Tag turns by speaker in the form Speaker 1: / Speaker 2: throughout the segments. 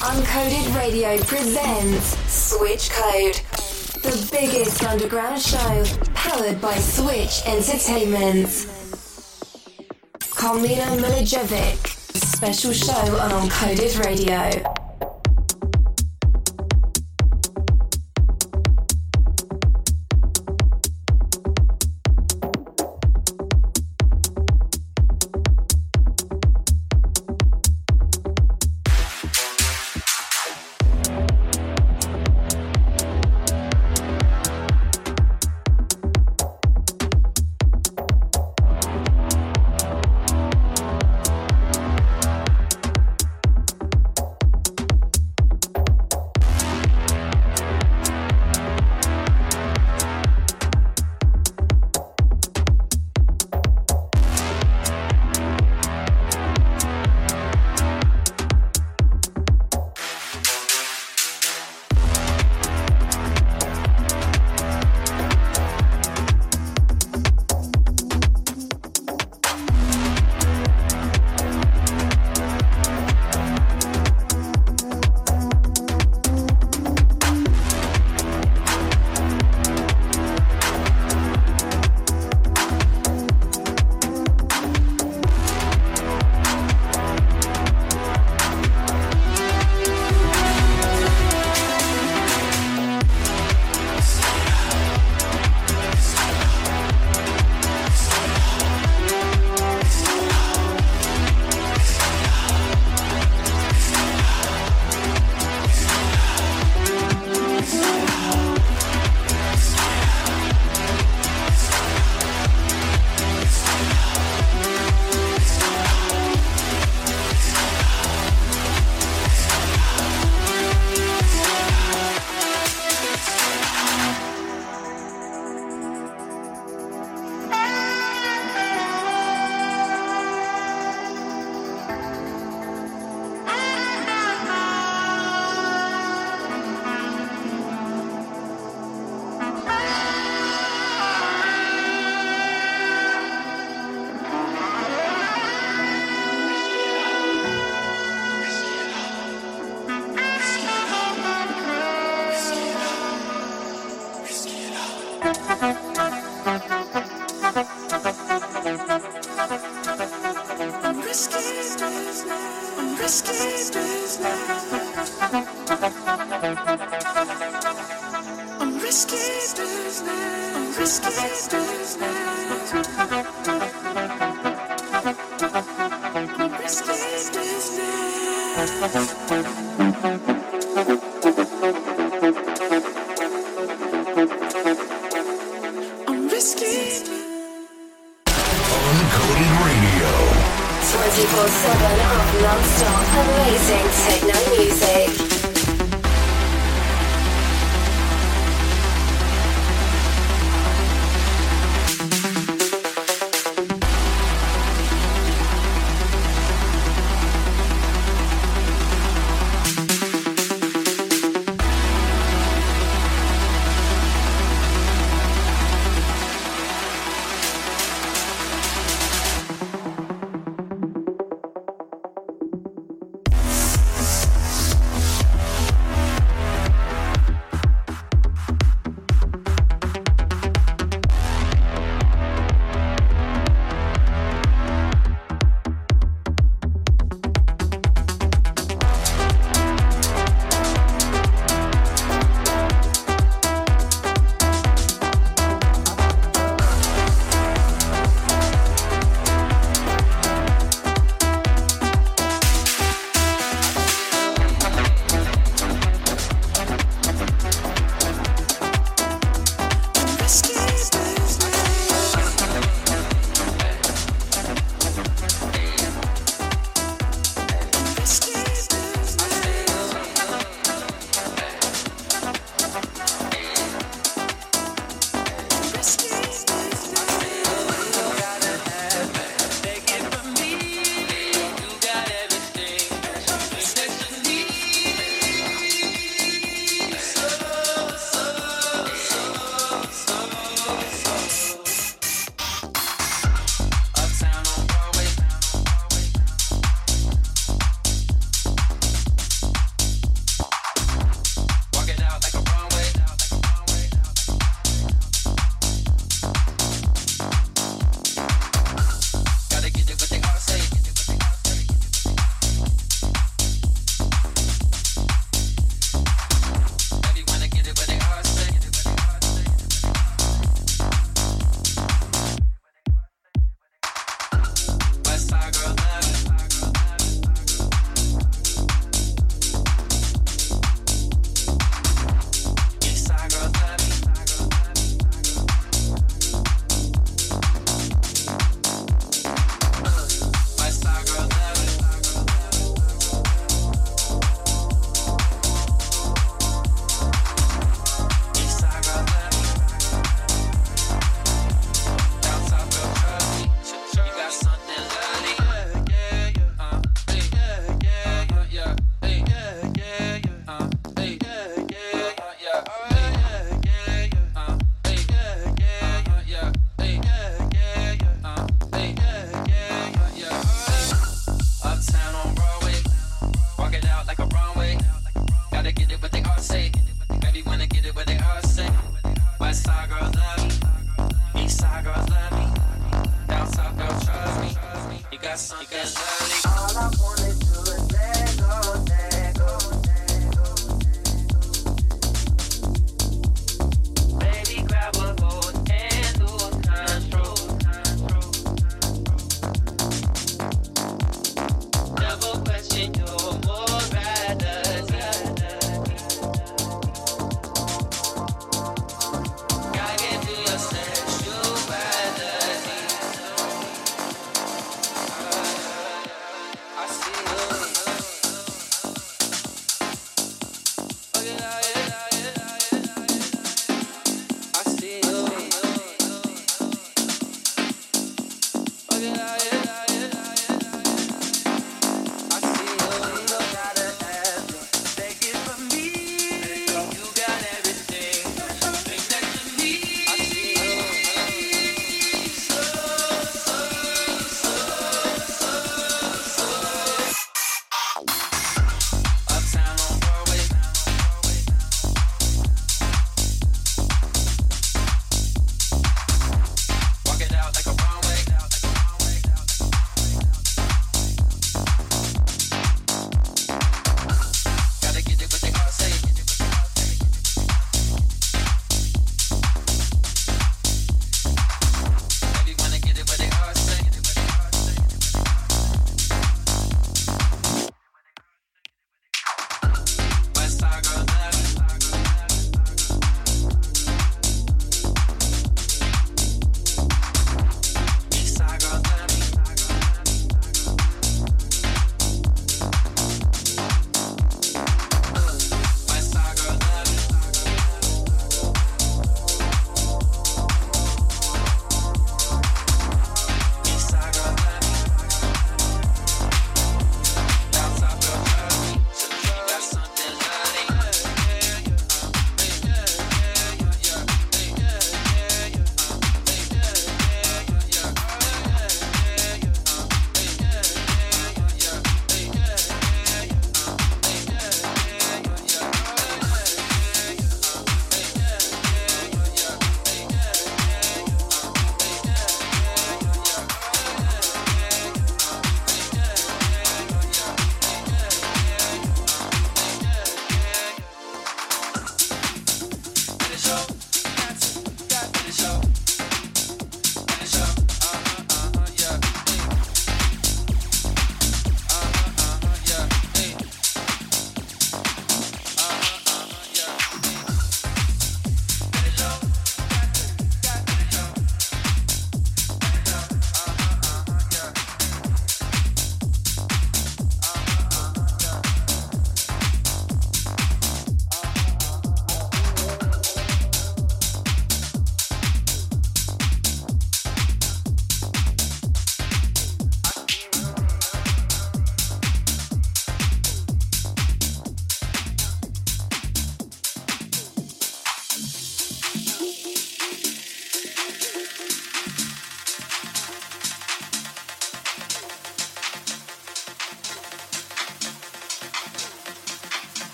Speaker 1: Uncoded Radio presents Switch Code, the biggest underground show powered by Switch Entertainment. Karmina Milojevic, special show on Uncoded Radio.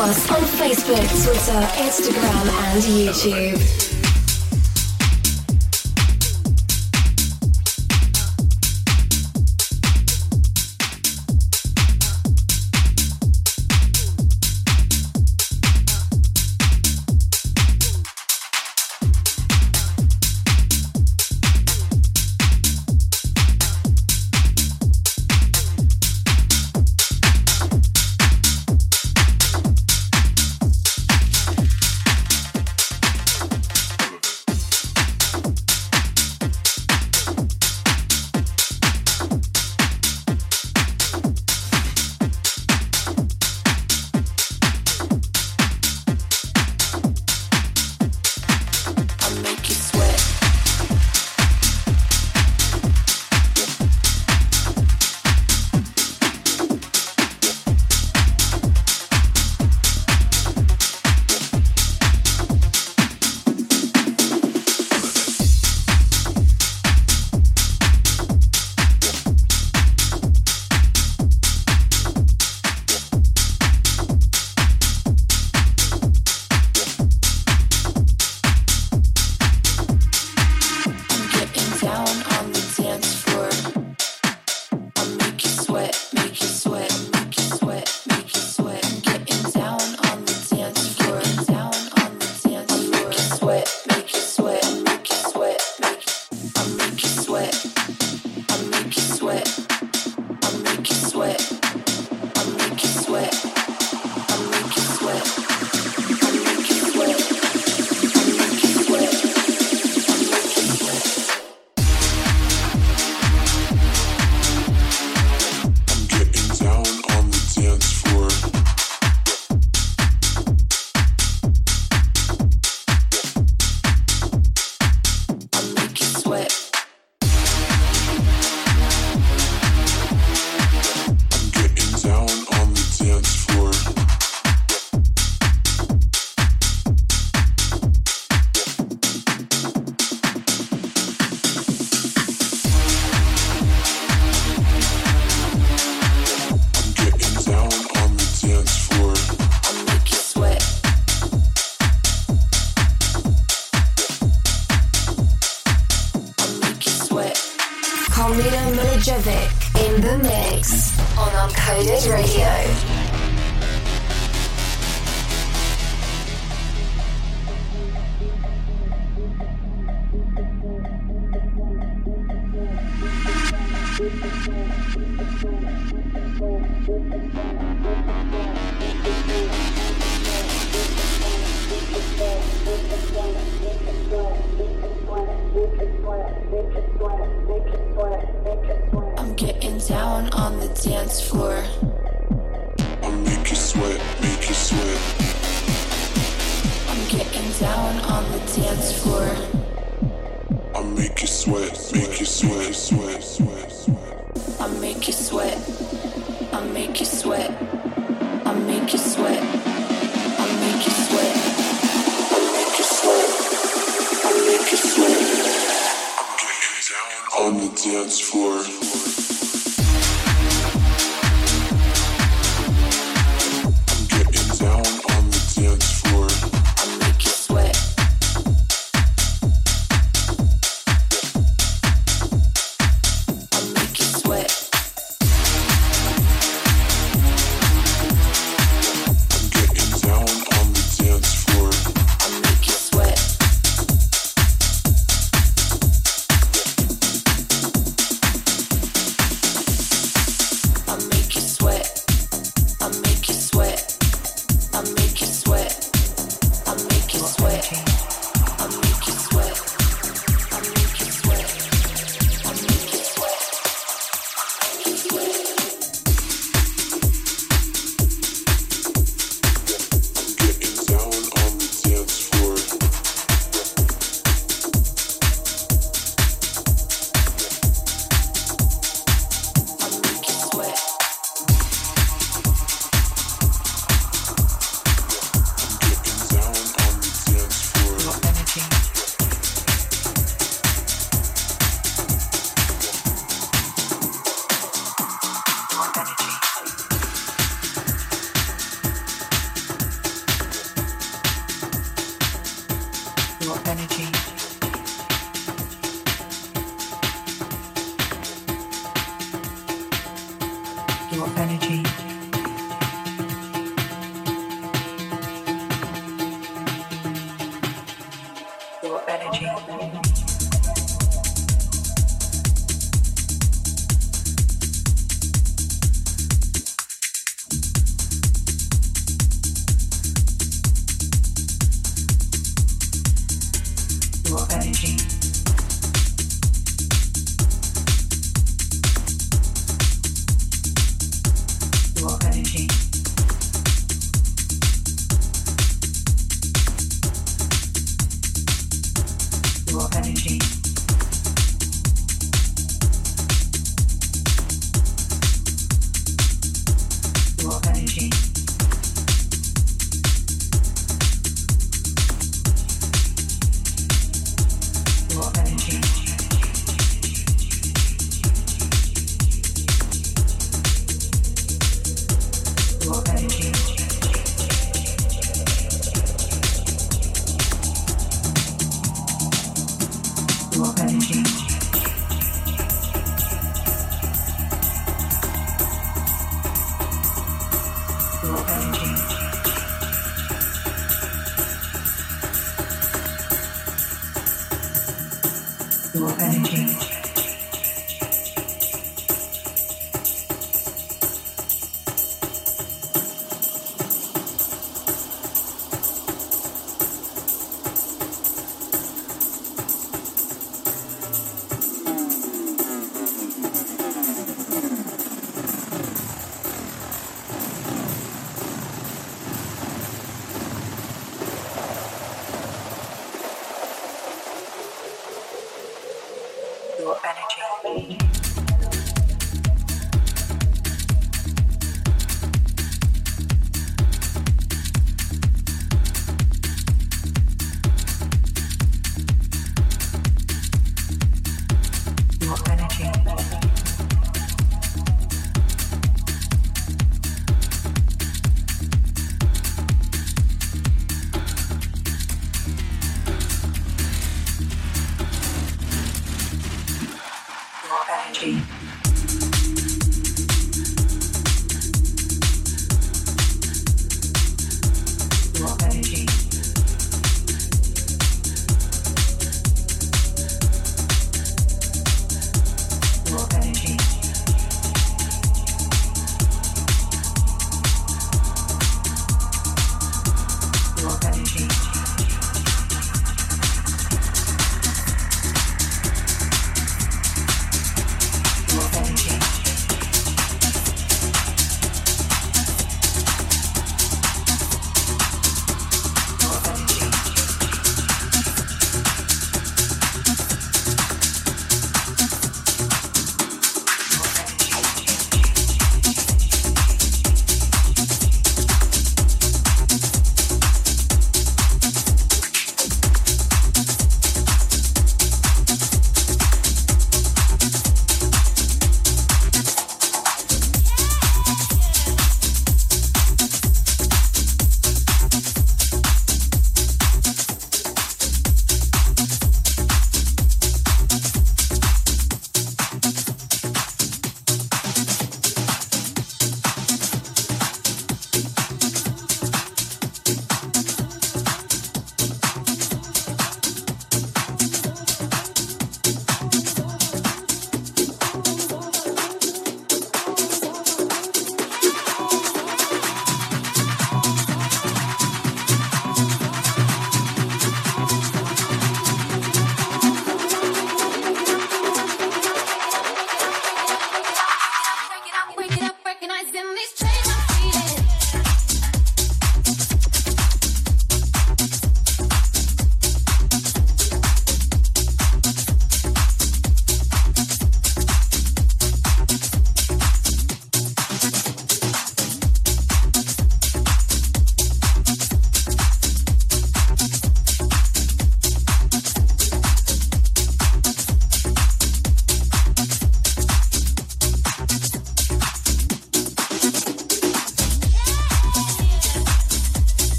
Speaker 2: Us on Facebook, Twitter, Instagram, and YouTube.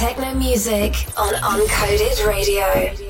Speaker 3: Techno music on Uncoded Radio.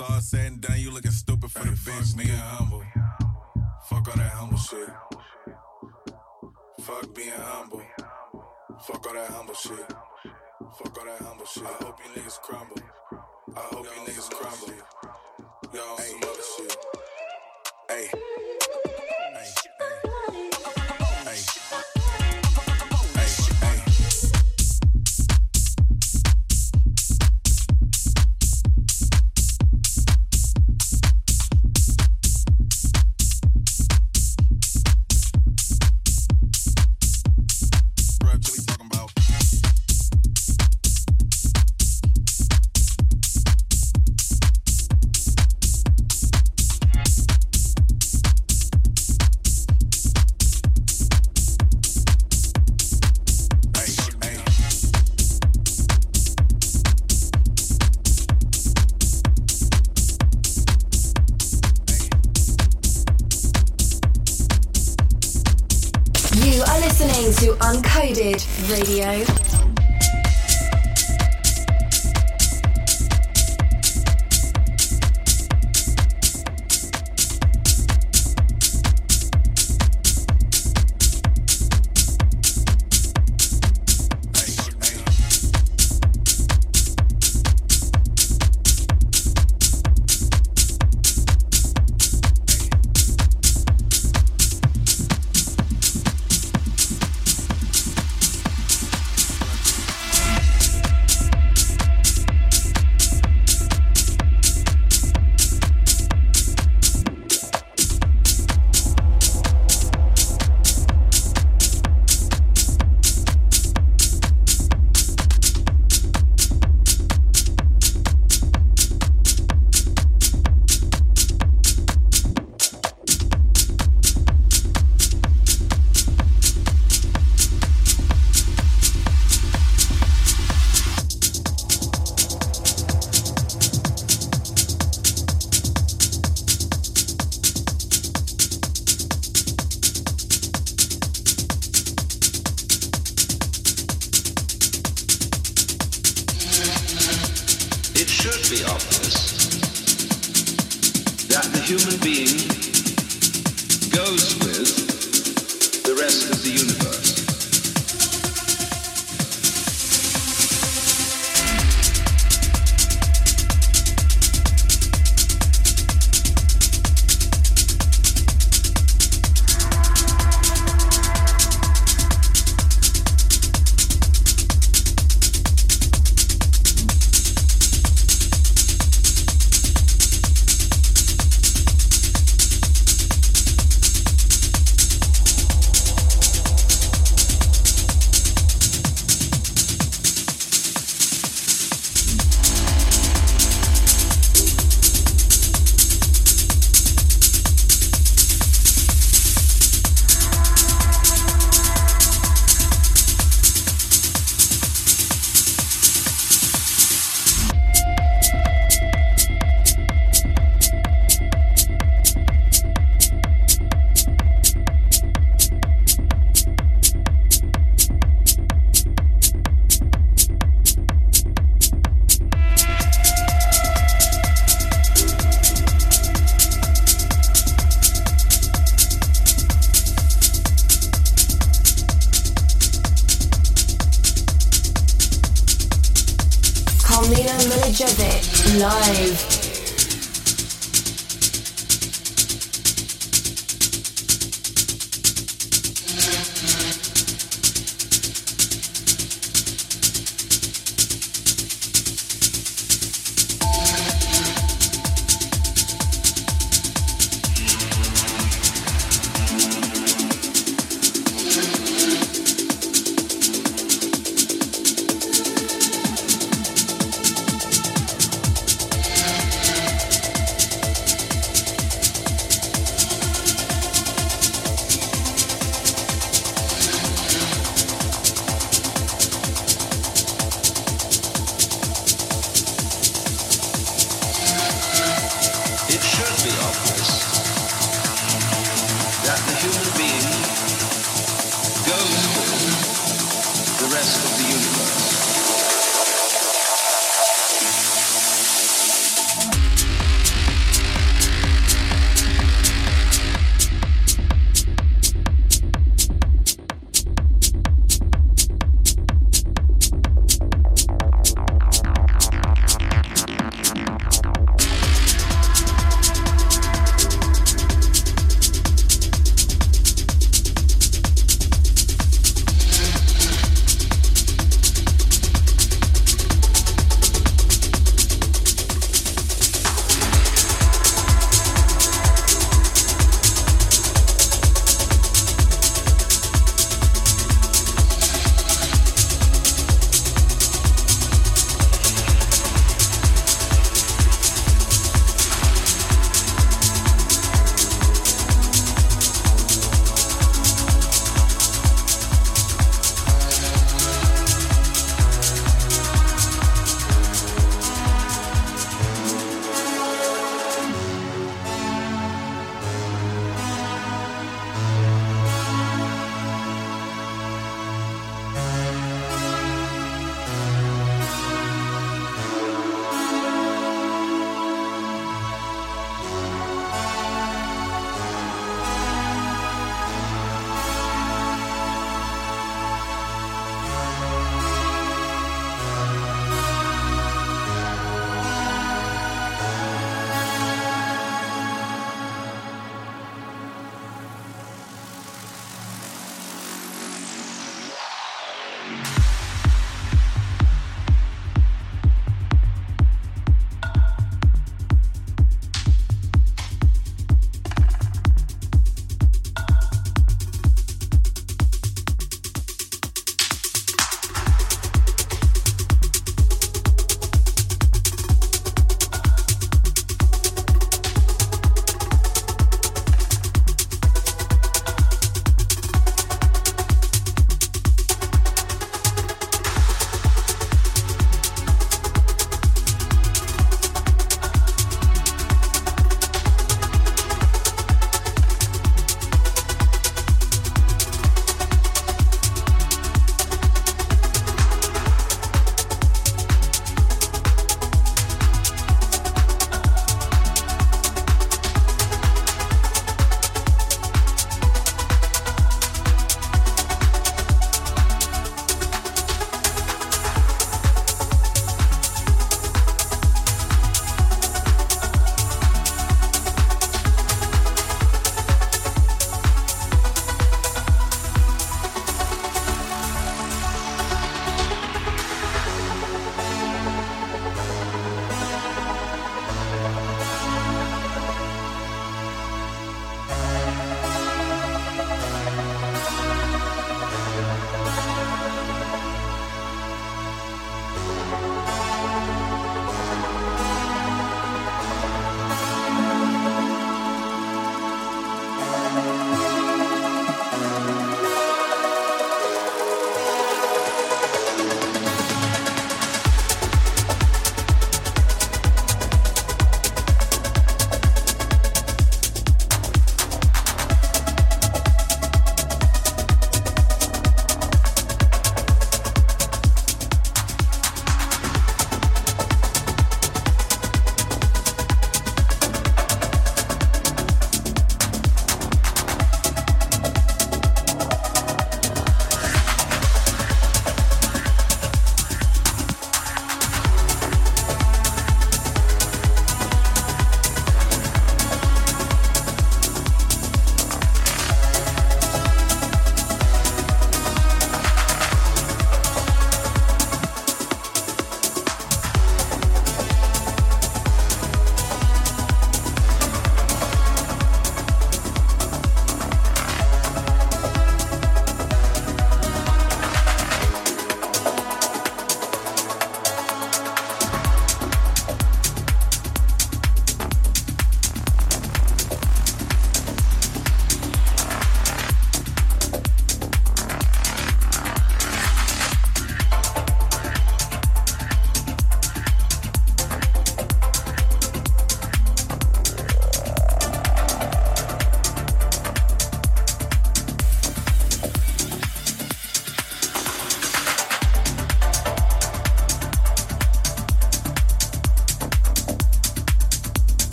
Speaker 4: it's all said and done, you looking stupid for hey, the bitch. Nigga humble. Fuck all that humble shit. Fuck being humble. Fuck all that humble shit. Fuck all that humble shit. I hope you niggas crumble. I hope you niggas crumble. Y'all some other shit. Hey.
Speaker 1: Karmina
Speaker 5: Milojevic live.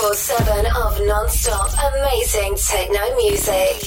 Speaker 1: 24 7 of non stop amazing techno music.